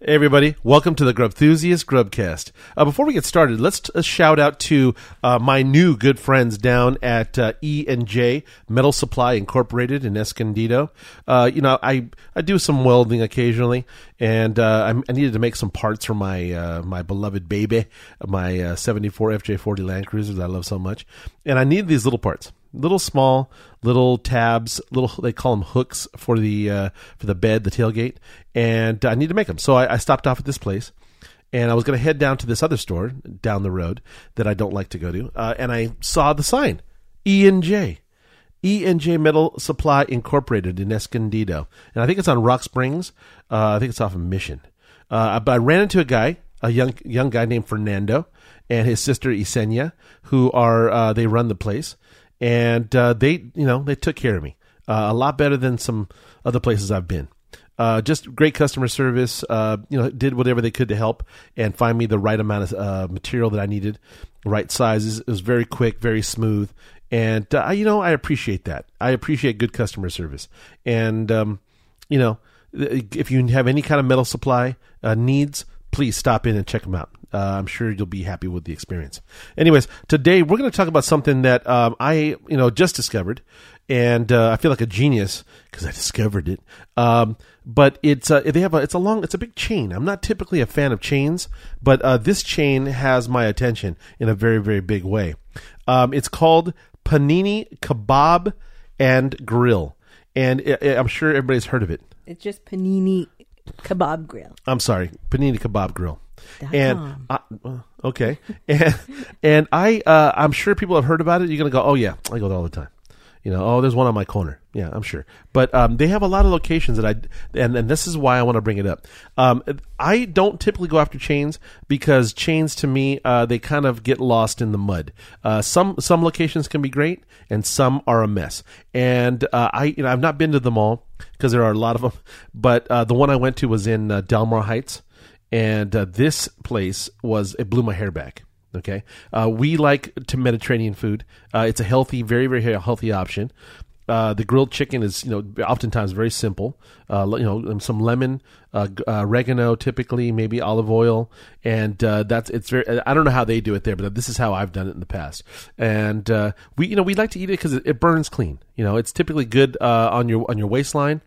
Hey everybody, welcome to the Grubthusiast Grubcast. Uh, before we get started, let's uh, shout out to uh, my new good friends down at uh, E and J Metal Supply Incorporated in Escondido. Uh, you know, I I do some welding occasionally, and uh, I, I needed to make some parts for my my beloved baby, my uh, '74 FJ40 Land Cruiser that I love so much, and I needed these little parts little small little tabs little they call them hooks for the uh, for the bed the tailgate and i need to make them so I, I stopped off at this place and i was going to head down to this other store down the road that i don't like to go to uh, and i saw the sign e and j E and J Metal Supply Incorporated in Escondido, and I think it's on Rock Springs. Uh, I think it's off of Mission. Uh, but I ran into a guy, a young young guy named Fernando, and his sister Isenia, who are uh, they run the place, and uh, they you know they took care of me uh, a lot better than some other places I've been. Uh, just great customer service. Uh, you know, did whatever they could to help and find me the right amount of uh, material that I needed, right sizes. It was very quick, very smooth, and uh, you know I appreciate that. I appreciate good customer service, and um, you know if you have any kind of metal supply needs, please stop in and check them out. Uh, I'm sure you'll be happy with the experience. Anyways, today we're going to talk about something that um, I, you know, just discovered, and uh, I feel like a genius because I discovered it. Um, but it's uh, they have a it's a long it's a big chain. I'm not typically a fan of chains, but uh, this chain has my attention in a very very big way. Um, it's called Panini Kebab and Grill, and i I'm sure everybody's heard of it. It's just Panini Kebab Grill. I'm sorry, Panini Kebab Grill. Dot And. I, uh, okay, and and I uh, I'm sure people have heard about it. You're gonna go, oh yeah, I go there all the time. You know, oh, there's one on my corner. Yeah, I'm sure. But um, they have a lot of locations that I, and, and this is why I want to bring it up. Um, I don't typically go after chains because chains to me, uh, they kind of get lost in the mud. Uh, some some locations can be great, and some are a mess. And uh, I, you know, I've not been to them all because there are a lot of them. But uh, the one I went to was in uh, Del Mar Heights and uh, this place was it blew my hair back. Okay, we like to Mediterranean food. It's a healthy, very very healthy option. Uh, the grilled chicken is you know oftentimes very simple. Uh, you know um, some lemon, uh, uh, oregano, typically maybe olive oil, and uh, that's it's very. I don't know how they do it there, but this is how I've done it in the past. And we you know we like to eat it because it, it burns clean. You know it's typically good on your on your waistline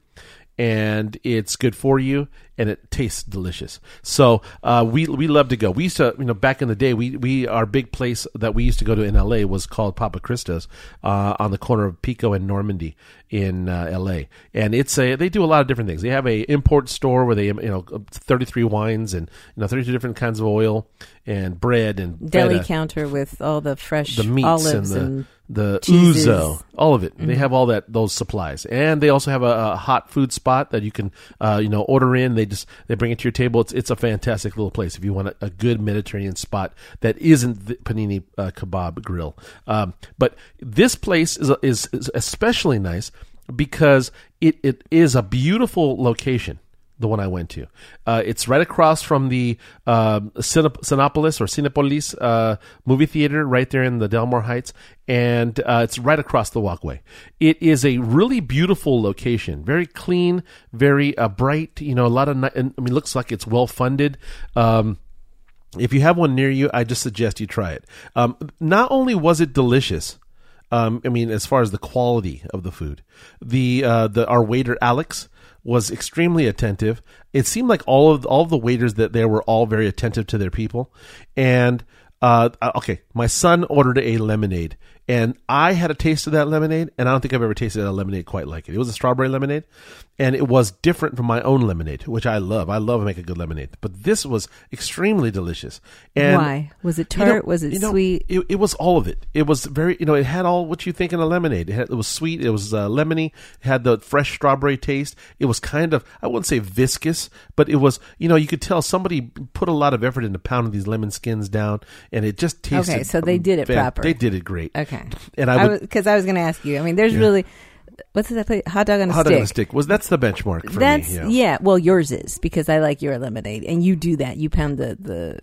and it's good for you and it tastes delicious. So uh, we we love to go. We used to you know back in the day we we our big place that we used to go to in L.A. was called Papa Cristo's uh, on the corner of Pico and Normandie in uh, L.A. And it's a they do a lot of different things. They have a import store where they you know thirty three wines and you know thirty two different kinds of oil and bread and Deli feta counter with all the fresh the meats olives and and, the the cheeses. Mm-hmm. ouzo, all of it. They have all that those supplies, and they also have a, a hot food spot that you can uh, you know order in. They just they bring it to your table. It's it's a fantastic little place if you want a, a good Mediterranean spot that isn't the Panini uh, Kebab Grill. Um, but this place is is, is especially nice because it, it is a beautiful location the one I went to. Uh, it's right across from the uh, Cine- Cinepolis or Cinepolis uh, movie theater, right there in the Del Mar Heights, and uh, it's right across the walkway. It is a really beautiful location, very clean, very uh, bright. You know, a lot of. Ni- I mean, looks like it's well funded. Um, if you have one near you, I just suggest you try it. Um, not only was it delicious, um, I mean, as far as the quality of the food, the uh, the our waiter Alex was extremely attentive. It seemed like all of all of the waiters that there were all very attentive to their people. And uh, okay, my son ordered a lemonade, and I had a taste of that lemonade, and I don't think I've ever tasted a lemonade quite like it. It was a strawberry lemonade, and it was different from my own lemonade, which I love. I love to make a good lemonade, but this was extremely delicious. And Why was it you tart? know- was it you know, sweet? It, it was all of it. It was very, you know, it had all what you think in a lemonade. It, had, it was sweet. It was uh, lemony. It had the fresh strawberry taste. It was kind of, I wouldn't say viscous, but it was, you know, you could tell somebody put a lot of effort into pounding these lemon skins down, and it just tasted. Okay, so they did it fan- proper. They did it great. Okay, And I would because I was, going to ask you. I mean, there's really what's that place? Hot dog on a hot stick. Hot dog on a stick was that's the benchmark for That's me. Yeah. yeah. Well, yours is because I like your lemonade, and you do that. You pound the the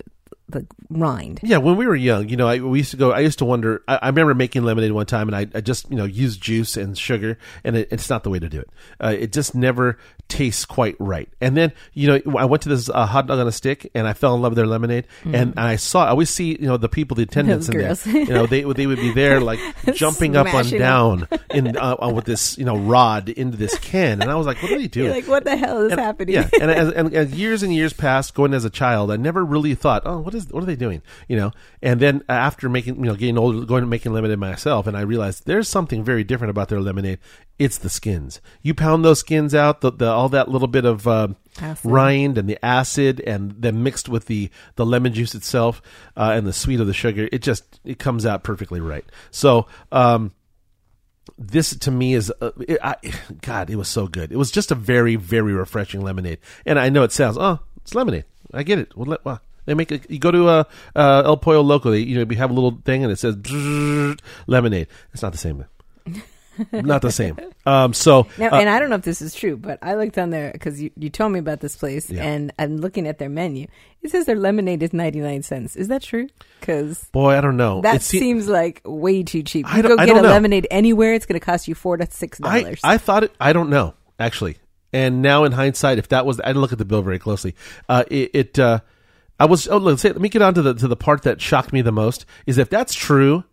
the rind. Yeah, when we were young, you know, I, we used to go. I used to wonder. I, I remember making lemonade one time, and I, I just, you know, used juice and sugar, and it, it's not the way to do it. Uh, it just never tastes quite right. And then you know I went to this uh, hot dog on a stick, and I fell in love with their lemonade. And, and I saw I always see you know the people, the attendants in Mm. There. You know they would- they would be there like jumping up and down in uh, uh, with this you know rod into this can, and I was like, what are they doing? Like, what the hell is And- happening? Yeah, and as, and as years and years passed, going as a child, I never really thought, oh, what is what are they doing? You know. And then after making, you know, getting older, going and making lemonade myself, and I realized there's something very different about their lemonade. It's the skins. You pound those skins out, the, the all that little bit of uh, rind and the acid, and then mixed with the the lemon juice itself uh, and the sweet of the sugar. It just it comes out perfectly right. So. um this to me is uh, it, I, god it was so good it was just a very very refreshing lemonade and i know it sounds oh it's lemonade i get it well, let, well they make it you go to uh, uh el pollo loco they you know we have a little thing and it says lemonade it's not the same not the same um so Now, uh, and I don't know if this is true, but I looked on there because you, you told me about this place, Yeah. and I'm looking at their menu. It says their lemonade is 99 cents. Is that true? Because boy i don't know that se- seems like way too cheap. I You don't- go get a know. lemonade anywhere, it's going to cost you four to six I, dollars. I thought it. I don't know actually. And now in hindsight, if that was, I didn't look at the bill very closely. Uh, it, it uh, I was. Oh, let's say, let me get on to the to the part that shocked me the most. Is if that's true,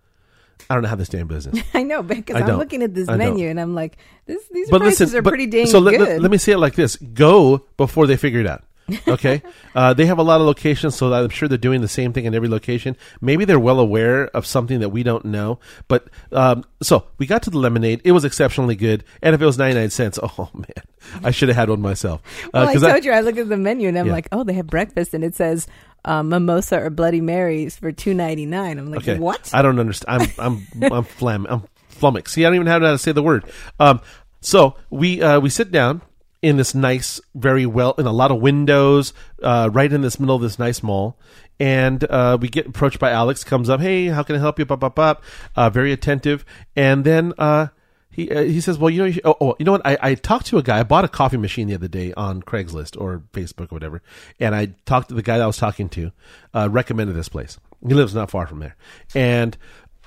I don't know how they stay in business. I know because I I'm don't. looking at this I don't. menu and I'm like, this, these But prices are pretty dang so let, good. let, let me say it like this: Go before they figure it out. Okay, uh, they have a lot of locations, so I'm sure they're doing the same thing in every location. Maybe they're well aware of something that we don't know. But um, so we got to the lemonade; it was exceptionally good. And if it was 99 cents, oh man, I should have had one myself. well, I told you I look at the menu and I'm Yeah. like, oh, they have breakfast and it says um, mimosa or Bloody Marys for two ninety nine. I'm like, Okay. what? I don't understand. I'm I'm I'm flam I'm flummoxed. See, I don't even know how to say the word. Um, so we uh, we sit down in this nice, very well, in a lot of windows, uh, right in this middle of this nice mall, and uh, we get approached by Alex. Comes up, hey, how can I help you? Pop, pop, pop. Uh, very attentive, and then. Uh, he, uh, he says, well, you know, you should- oh, oh, you know what? I, I talked to a guy. I bought a coffee machine the other day on Craigslist or Facebook or whatever, and I talked to the guy that I was talking to. Uh, recommended this place. He lives not far from there, and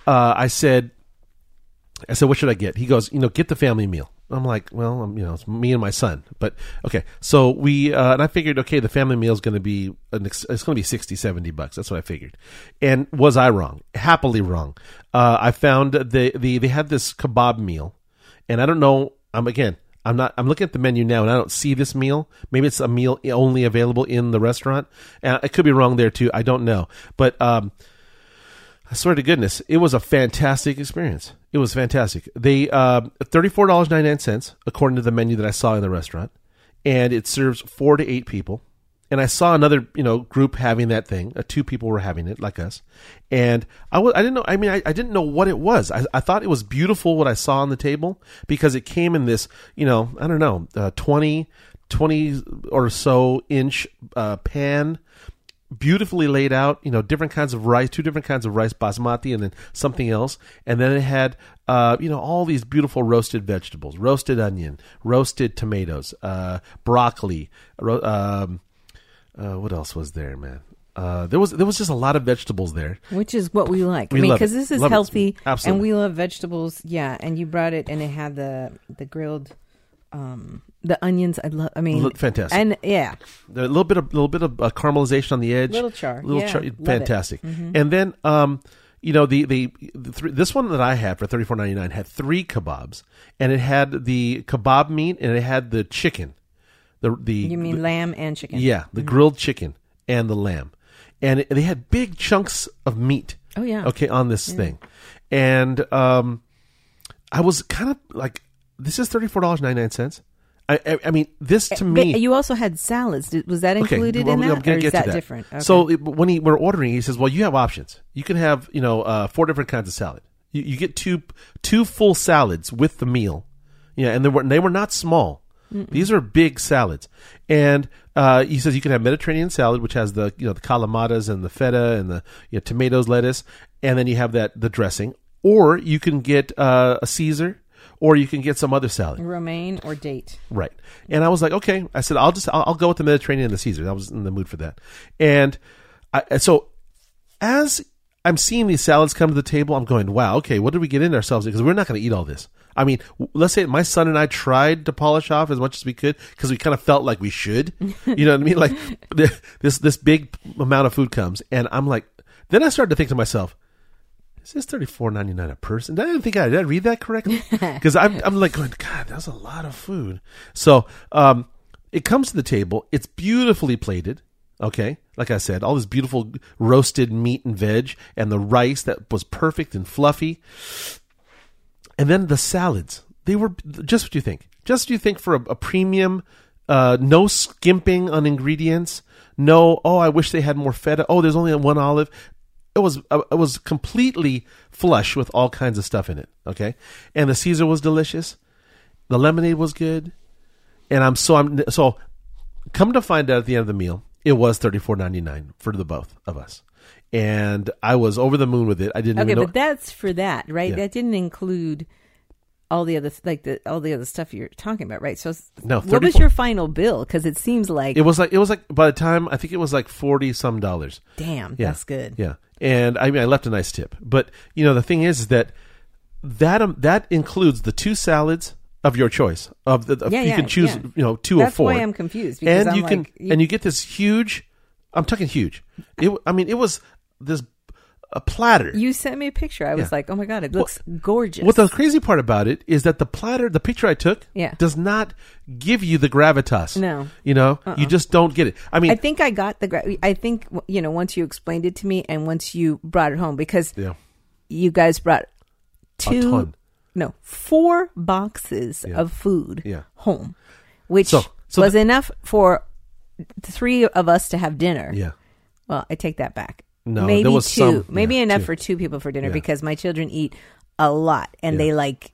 I said, I said, what should I get? He goes, you know, get the family meal. I'm like, well, I'm, you know, it's me and my son, but okay. So we, uh, and I figured, okay, the family meal is going to be, an ex- it's going to be 60, 70 bucks. That's what I figured. And was I wrong? Happily wrong. Uh, I found the, the, they had this kebab meal and I don't know, I'm again, I'm not, I'm looking at the menu now and I don't see this meal. Maybe it's a meal only available in the restaurant. And I could be wrong there too. I don't know. But, um, I swear to goodness, it was a fantastic experience. It was fantastic. They uh, thirty four dollars ninety nine cents according to the menu that I saw in the restaurant, and it serves four to eight people. And I saw another you know group having that thing. Uh, two people were having it like us, and I was I didn't know. I mean, I, I didn't know what it was. I, I thought it was beautiful what I saw on the table because it came in this you know I don't know uh, 20, 20 or so inch uh, pan beautifully laid out, you know, different kinds of rice, two different kinds of rice, basmati, and then something else. And then it had, uh, you know, all these beautiful roasted vegetables, roasted onion, roasted tomatoes, uh, broccoli. Ro- um, uh, what else was there, man? Uh, there was there was just a lot of vegetables there. Which is what we like. We I mean, because this is Love healthy, Absolutely. and we love vegetables. Yeah, and you brought it, and it had the the grilled, um, the onions. I love. I mean, Look fantastic. and yeah, a little bit of little bit of uh, caramelization on the edge, Little char. little Yeah, char, it. Mm-hmm. fantastic. And then, um, you know, the the, the three, this one that I had for thirty four ninety nine had three kebabs, and it had the kebab meat and it had the chicken, the the you mean lamb and chicken? yeah the grilled chicken and the lamb, and it, they had big chunks of meat. Oh yeah. Okay, on this thing, and um, I was kind of like, this is thirty four dollars ninety nine cents. I, I I mean, this to But me. you also had salads. Was that included well, in that, I'm gonna or get is to that, that. different? Okay. So it, when he we're ordering, he says, "Well, you have options. You can have you know uh, four different kinds of salad. You, you get two two full salads with the meal. Yeah, and they were they were not small. These are big salads, and uh, he says you can have Mediterranean salad, which has the you know the calamatas and the feta and the you know, tomatoes, lettuce, and then you have that the dressing, or you can get uh, a Caesar, or you can get some other salad. romaine or date? Right. And I was like, okay. I said, I'll just, I'll, I'll go with the Mediterranean and the Caesar. I was in the mood for that. And I, so as I'm seeing these salads come to the table. I'm going, wow, okay, what did we get in ourselves? Because we're not going to eat all this. I mean, let's say my son and I tried to polish off as much as we could because we kind of felt like we should. You know what I mean? Like this this big amount of food comes, and I'm like, then I started to think to myself, is this thirty four ninety nine a person? I didn't think I did I read that correctly? Because I'm I'm like going, God, that's a lot of food. So um, it comes to the table. It's beautifully plated. Okay, like I said, all this beautiful roasted meat and veg, and the rice that was perfect and fluffy. And then the salads. They were just what you think. Just what you think for a, a premium, uh, no skimping on ingredients. No, oh, I wish they had more feta. Oh, there's only one olive. It was uh, it was completely flush with all kinds of stuff in it. Okay, and the Caesar was delicious. The lemonade was good, and I'm so I'm so. Come to find out at the end of the meal, it was thirty four ninety nine for the both of us, and I was over the moon with it. I didn't Okay, but that's for that, right? Yeah. That didn't include all the other like the all the other stuff you're talking about, right? So, No, what was your final bill? Because it seems like It was like it was like by the time I think it was like forty some dollars. damn, Yeah. that's good. Yeah, and I mean I left a nice tip, but you know the thing is, that that um, that includes the two salads of your choice. Of the of, Yeah, you yeah, can choose you know two That's or four. That's why I'm confused, because and I'm you can you- and you get this huge. I'm talking huge. It I mean it was this a platter. You sent me a picture. I was Yeah. like, oh my god, it looks gorgeous. What the crazy part about it is that the platter, the picture I took, Yeah. does not give you the gravitas. No. Uh-uh. you know, you uh-uh. just don't get it. I mean, I think I got the. gra- I think you know once you explained it to me and once you brought it home because yeah, you guys brought two, ton. no, four boxes of food Yeah. home, which So- so was enough for three of us to have dinner. yeah. Well, I take that back. No, maybe there was two, some- maybe yeah, enough two. for two people for dinner Yeah. because my children eat a lot and Yeah. they like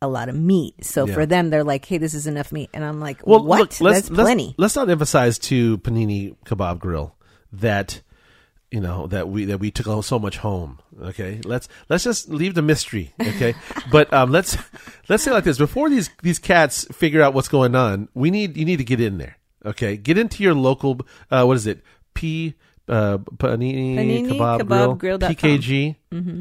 a lot of meat. So for them, they're like, "Hey, this is enough meat," and I'm like, Well, "What? look, let's, That's let's, plenty." Let's not emphasize to Panini Kebab Grill that you know that we that we took so much home. Okay, let's let's just leave the mystery. Okay, but um, let's let's say like this: before these these cats figure out what's going on, we need you need to get in there. Okay, get into your local. Uh, what is it? P. Uh, Panini, Panini Kebab, Kebab Grill, Grill. PKG.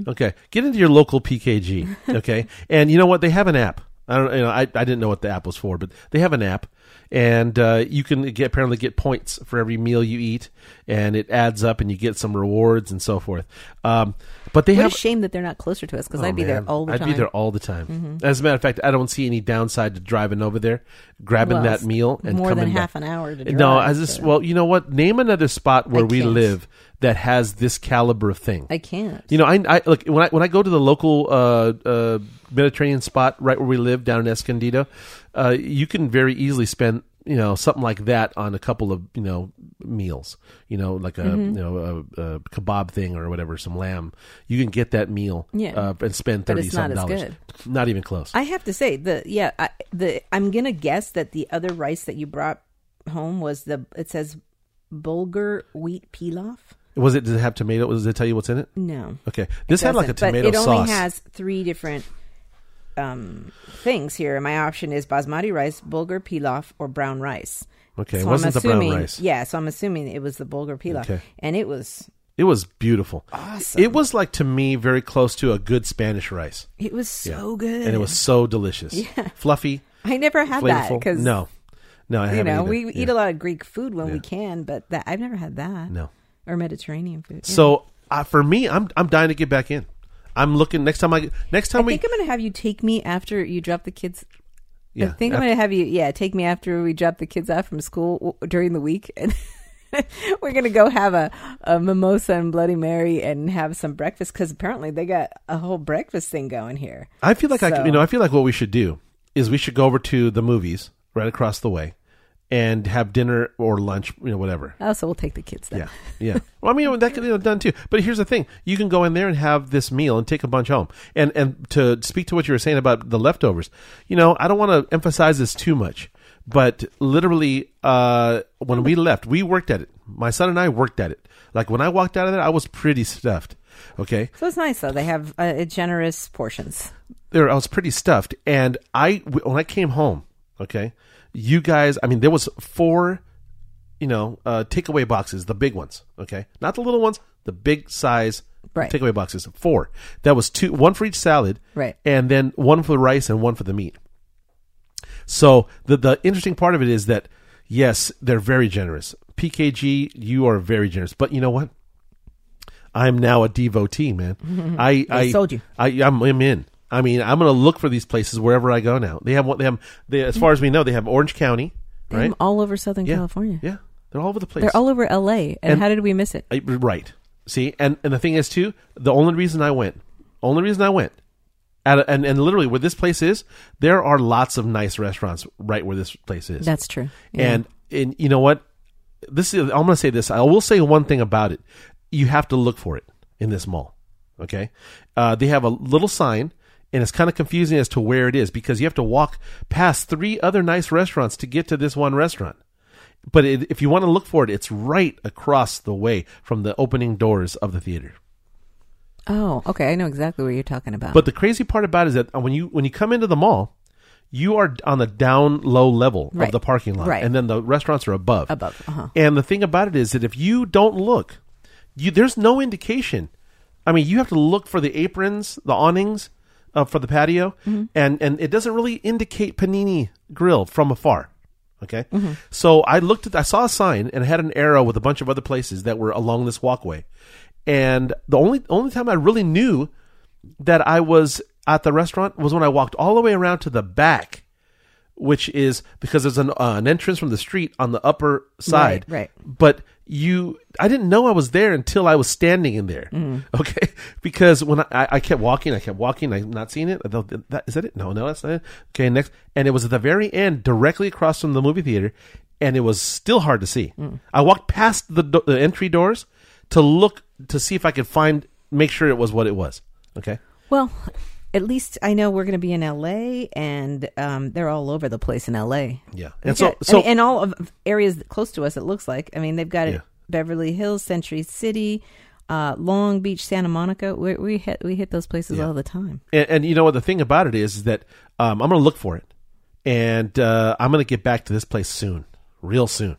Okay, get into your local PKG. Okay, and you know what? They have an app. I don't. You know, I, I didn't know what the app was for, but they have an app, and uh, you can get apparently get points for every meal you eat, and it adds up, and you get some rewards and so forth. Um, but they what have a shame that they're not closer to us because Oh, I'd be there all the I'd time. Mm-hmm. be there all the time. As a matter of fact, I don't see any downside to driving over there, grabbing Well, that meal, and more coming than back. half an hour to drive. No, I just so well, you know what? Name another spot where I we can't. live that has this caliber of thing. I can't. You know, I, I look when I when I go to the local uh, uh, Mediterranean spot right where we live down in Escondido, uh, you can very easily spend you know something like that on a couple of you know meals. You know, like a Mm-hmm. you know a, a kebab thing or whatever, some lamb. You can get that meal Yeah. uh, and spend But thirty it's not something as dollars. Not even close. I have to say the yeah I, the I'm gonna guess that the other rice that you brought home was the it says bulgur wheat pilaf. Was it? Did it have tomato? Does it tell you what's in it? No, Okay, this had like a tomato but it sauce. only has three different um, things here. My option is basmati rice, bulgur pilaf, or brown rice. okay, it so wasn't I'm the brown assuming, rice. Yeah, so I'm assuming it was the bulgur pilaf, Okay. and it was It was beautiful. awesome. It was like to me very close to a good Spanish rice. It was so Yeah. good, and it was so delicious, Yeah. fluffy, I never had that because no, no, I you know either. we Yeah. eat a lot of Greek food when we can, but that I've never had that. No, or Mediterranean food. yeah. so uh, for me, I'm I'm dying to get back in. I'm looking next time I next I time we think I'm going to have you take me after you drop the kids. yeah I think I'm going to have you, yeah, take me after we drop the kids off from school w- during the week, and we're going to go have a, a mimosa and Bloody Mary and have some breakfast because apparently they got a whole breakfast thing going here. I feel like I you know I feel like what we should do is we should go over to the movies right across the way and have dinner or lunch, you know, whatever. Oh, so we'll take the kids then. Yeah, yeah. Well, I mean, that could be done too. But here's the thing: you can go in there and have this meal and take a bunch home. And and to speak to what you were saying about the leftovers, you know, I don't want to emphasize this too much, but literally, uh, when we left, we worked at it. My son and I worked at it. Like when I walked out of there, I was pretty stuffed. Okay, So it's nice though. They have uh, generous portions. there I was pretty stuffed, and I when I came home, okay, you guys, I mean, there was four, you know, uh, takeaway boxes, the big ones, okay, not the little ones, the big size Right. takeaway boxes. Four. That was two, one for each salad, Right. and then one for the rice and one for the meat. So the the interesting part of it is that yes, they're very generous. PKG, you are very generous, but you know what? I'm now a devotee, man. I I sold you. I I'm, I'm in. I mean, I'm going to look for these places wherever I go now. They have what they have. They, as far as we know, they have Orange County, right? All over Southern yeah, California. Yeah, they're all over the place. They're all over LA. And, And- how did we miss it? I- right. See, and and the thing is too, the only reason I went, only reason I went, at a, and and literally where this place is, there are lots of nice restaurants right where this place is. That's true. Yeah. And and you know what? This is I'm going to say this. I will say one thing about it. You have to look for it in this mall. Okay, uh, they have a little sign, and it's kind of confusing as to where it is because you have to walk past three other nice restaurants to get to this one restaurant. But it, if you want to look for it, it's right across the way from the opening doors of the theater. oh, okay. I know exactly what you're talking about. But the crazy part about it is that when you when you come into the mall, you are on the down low level Right. of the parking lot, Right. and then the restaurants are above. Above, uh-huh. And the thing about it is that if you don't look, you there's no indication. I mean, you have to look for the aprons, the awnings uh, for the patio, Mm-hmm. and and it doesn't really indicate Panini Grill from afar. Okay, Mm-hmm. so I looked at, I saw a sign and it had an arrow with a bunch of other places that were along this walkway, and the only only time I really knew that I was at the restaurant was when I walked all the way around to the back, which is because there's an, uh, an entrance from the street on the upper side. right. But you, I didn't know I was there until I was standing in there. Mm. Okay, because when I, I kept walking, I kept walking, I'm not seeing it. That, is that it? No, no, that's not it. Okay, next, and it was at the very end, directly across from the movie theater, and it was still hard to see. Mm. I walked past the, do- the entry doors to look to see if I could find, make sure it was what it was. Okay. well, at least I know we're going to be in LA, and um, they're all over the place in LA. Yeah. And so, got- so and, and all of areas close to us. It looks like. I mean, they've got it Yeah. Beverly Hills, Century City, uh, Long Beach, Santa Monica. We, we hit we hit those places all the time. and, and you know what the thing about it is, is that um, I'm going to look for it, and uh, I'm going to get back to this place soon, real soon,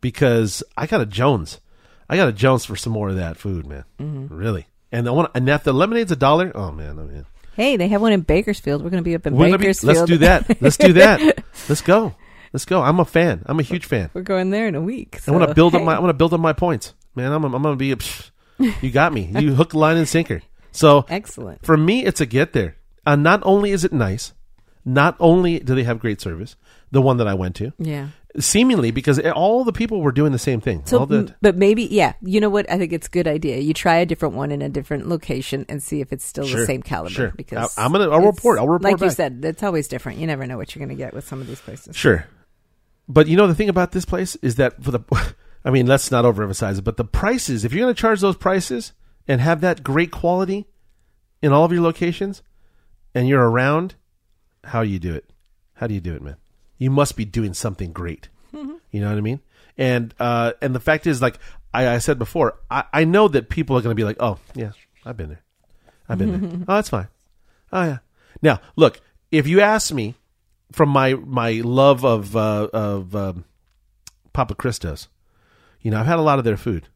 because I got a Jones, I got a Jones for some more of that food, man. Mm-hmm. Really, and I want and if the lemonade's a dollar, oh man, I'm in. Hey, they have one in Bakersfield. We're going to be up in We're gonna be- Bakersfield. let's do that. Let's do that. let's go. Let's go. I'm a fan. I'm a huge fan. We're going there in a week. I want so, to build up hey. my. I want to build up my points, man. I'm. I'm going to be. A, psh, you got me. You hook, line, and sinker. So Excellent. for me, it's a get there. Uh, not only is it nice, not only do they have great service, the one that I went to, Yeah. Seemingly because all the people were doing the same thing. So, all the, but maybe, yeah. You know what? I think it's a good idea. You try a different one in a different location and see if it's still Sure, the same caliber. sure. Because I- I'm gonna- I'll report, I'll report Like you said, it's always different. You never know what you're going to get with some of these places. Sure. But you know the thing about this place is that for the I mean, let's not overemphasize it, but the prices, if you're going to charge those prices and have that great quality in all of your locations and you're around, how do you do it? How do you do it, man? You must be doing something great. You know what I mean? And uh and the fact is like I, I said before, I, I know that people are going to be like, "Oh, yeah, I've been there. I've been there. Oh, that's fine. Oh yeah. Now, look, if you ask me from my my love of uh, of um, Papa Cristo's, you know, I've had a lot of their food,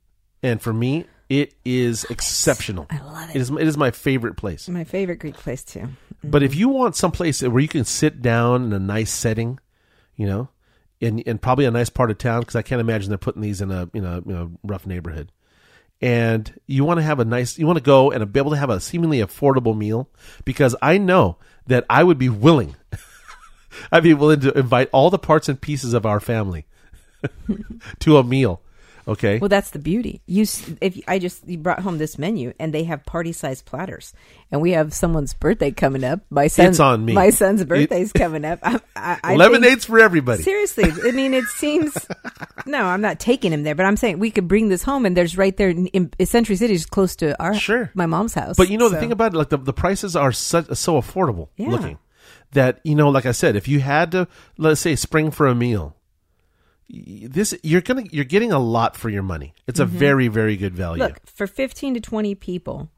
and for me, it is exceptional. I love it. It is it is my favorite place. My favorite Greek place, too. But if you want some place where you can sit down in a nice setting, you know, in in probably a nice part of town, because I can't imagine they're putting these in a you know you know rough neighborhood, and you want to have a nice, you want to go and be able to have a seemingly affordable meal, because I know that I would be willing, I'd be willing to invite all the parts and pieces of our family to a meal. Okay, Well, that's the beauty. You, if I just you brought home this menu, and they have party sized platters, and we have someone's birthday coming up. My son's on me. My son's birthday's coming up. I, I, I think- lemonades for everybody. Seriously, I mean, it seems. No, I'm not taking him there, but I'm saying we could bring this home, and there's right there in, in Century City is close to our Sure. my mom's house. But you know the thing about it, like the, the prices are such, so affordable Yeah. looking that you know, like I said, if you had to let's say spring for a meal, this you're gonna you're getting a lot for your money. It's a very very good value. Mm-hmm. look for 15 to 20 people,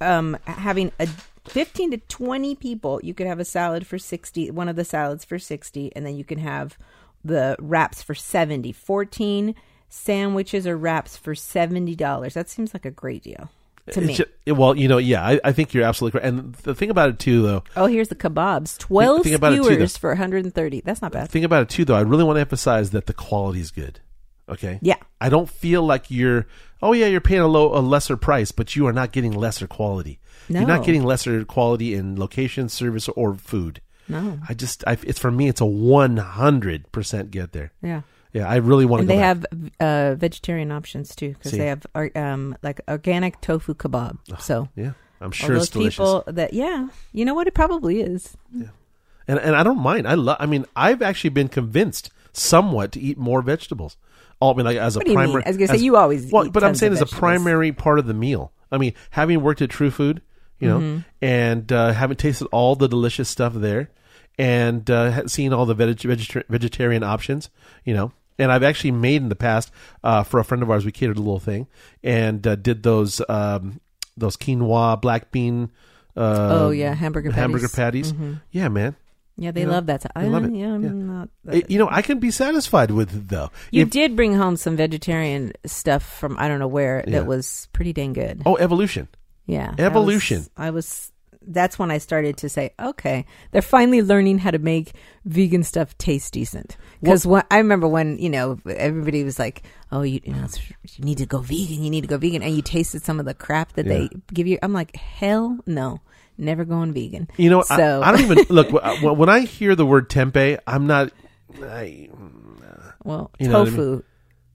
um, having a 15 to 20 people, you could have a salad for 60, one of the salads for 60, and then you can have the wraps for 70. 14, sandwiches or wraps for seventy dollars. That seems like a great deal to me. ju- well, you know, yeah, I, I think you're absolutely correct. And the thing about it too, though, oh, here's the kebabs. Twelve think too, skewers though. for 130. That's not bad. the thing about it too, though, I really want to emphasize that the quality is good. Okay. Yeah. I don't feel like you're. Oh yeah, you're paying a low, a lesser price, but you are not getting lesser quality. You're not getting lesser quality in location, service, or food. No. I just, I, it's for me, it's a one hundred percent get there. Yeah. Yeah, I really want And to. they back. have uh, vegetarian options too because See. they have um, like organic tofu kebab. So Yeah, I'm sure those it's delicious. people that yeah, you know what? It probably is. Yeah, and and I don't mind. I love. I mean, I've actually been convinced somewhat to eat more vegetables. Oh, I mean, like as a What you primary. I was gonna say, as- you always Well, but I'm saying as a primary part of the meal. I mean, having worked at True Food, you know, Mm-hmm. and uh, having tasted all the delicious stuff there, and uh, seen all the veg- vegetarian options, you know. And I've actually made in the past uh, for a friend of ours. We catered a little thing and uh, did those um, those quinoa black bean. Uh, oh yeah, hamburger patties. hamburger patties. Yeah, man. Yeah, they You know, love that. I love it. Yeah, I'm Yeah. not. It- you know, I can be satisfied with it though. you If- did bring home some vegetarian stuff from I don't know where Yeah. that was pretty dang good. oh, evolution. Yeah, I was- Evolution. I was, That's when I started to say, okay, they're finally learning how to make vegan stuff taste decent. Because I remember when you know everybody was like, "Oh, you, you know, you need to go vegan. You need to go vegan," and you tasted some of the crap that they give you. I'm like, hell no, never going vegan. You know, I- so I, don't even look when, when I hear the word tempeh. I'm not. I, well, You know tofu.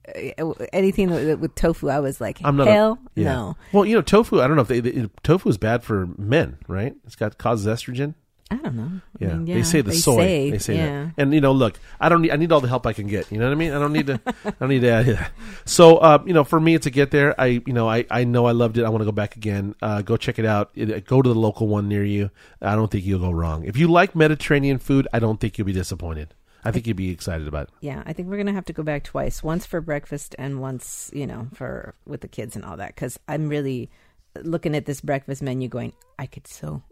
Uh, Anything with, tofu, I was like, I'm not. a- hell yeah. no. Well, you know, tofu. I don't know if they, they, tofu is bad for men, right? It's got causes estrogen. I don't know. I Yeah, they say the soy. say, they say yeah. that. And you know, look, I don't need. I need all the help I can get. You know what I mean? I don't need to. I don't need to. Add, yeah. So, uh, you know, for me, it's a get there. I, you know, I, I know I loved it. I want to go back again. Uh, go check it out. It, go to the local one near you. I don't think you'll go wrong. If you like Mediterranean food, I don't think you'll be disappointed. I think you'd be excited about it. Yeah, I think we're gonna have to go back twice. Once for breakfast and once, you know, for with the kids and all that. Because I'm really looking at this breakfast menu, going, I could so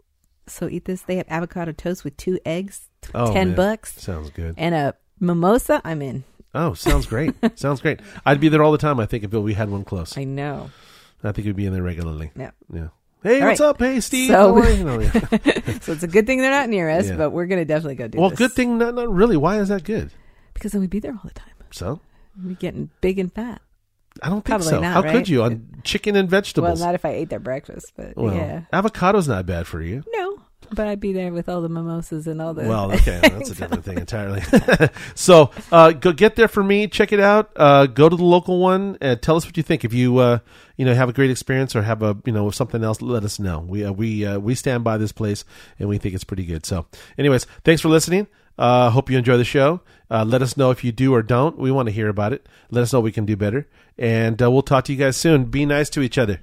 so eat this. They have avocado toast with two eggs, Oh, ten man. bucks, Sounds good. and a mimosa. I'm in. Oh, sounds great. sounds great. I'd be there all the time. I think if we had one close, I know. I think we'd be in there regularly. Yeah. Yeah. Hey, All what's right. up? Hey, Steve. So- How are you? You yeah. So it's a good thing they're not near us, Yeah. but we're gonna definitely go do well, this. Well, good thing. Not, not really. Why is that good? because then we'd be there all the time. So We'd be getting big and fat. I don't think Probably so. not, How right? could you on chicken and vegetables? Well, not if I ate their breakfast, but Well, yeah. avocado's not bad for you. No, but I'd be there with all the mimosas and all the. Well, okay, that's a different thing entirely. so, uh, go get there for me. Check it out. Uh, go to the local one. Uh, tell us what you think. If you, uh, you know, have a great experience or have a, you know, something else, let us know. We, uh, we, uh, we stand by this place and we think it's pretty good. So, anyways, thanks for listening. Uh, hope you enjoy the show. Uh, let us know if you do or don't. We want to hear about it. Let us know we can do better. And uh, we'll talk to you guys soon. Be nice to each other.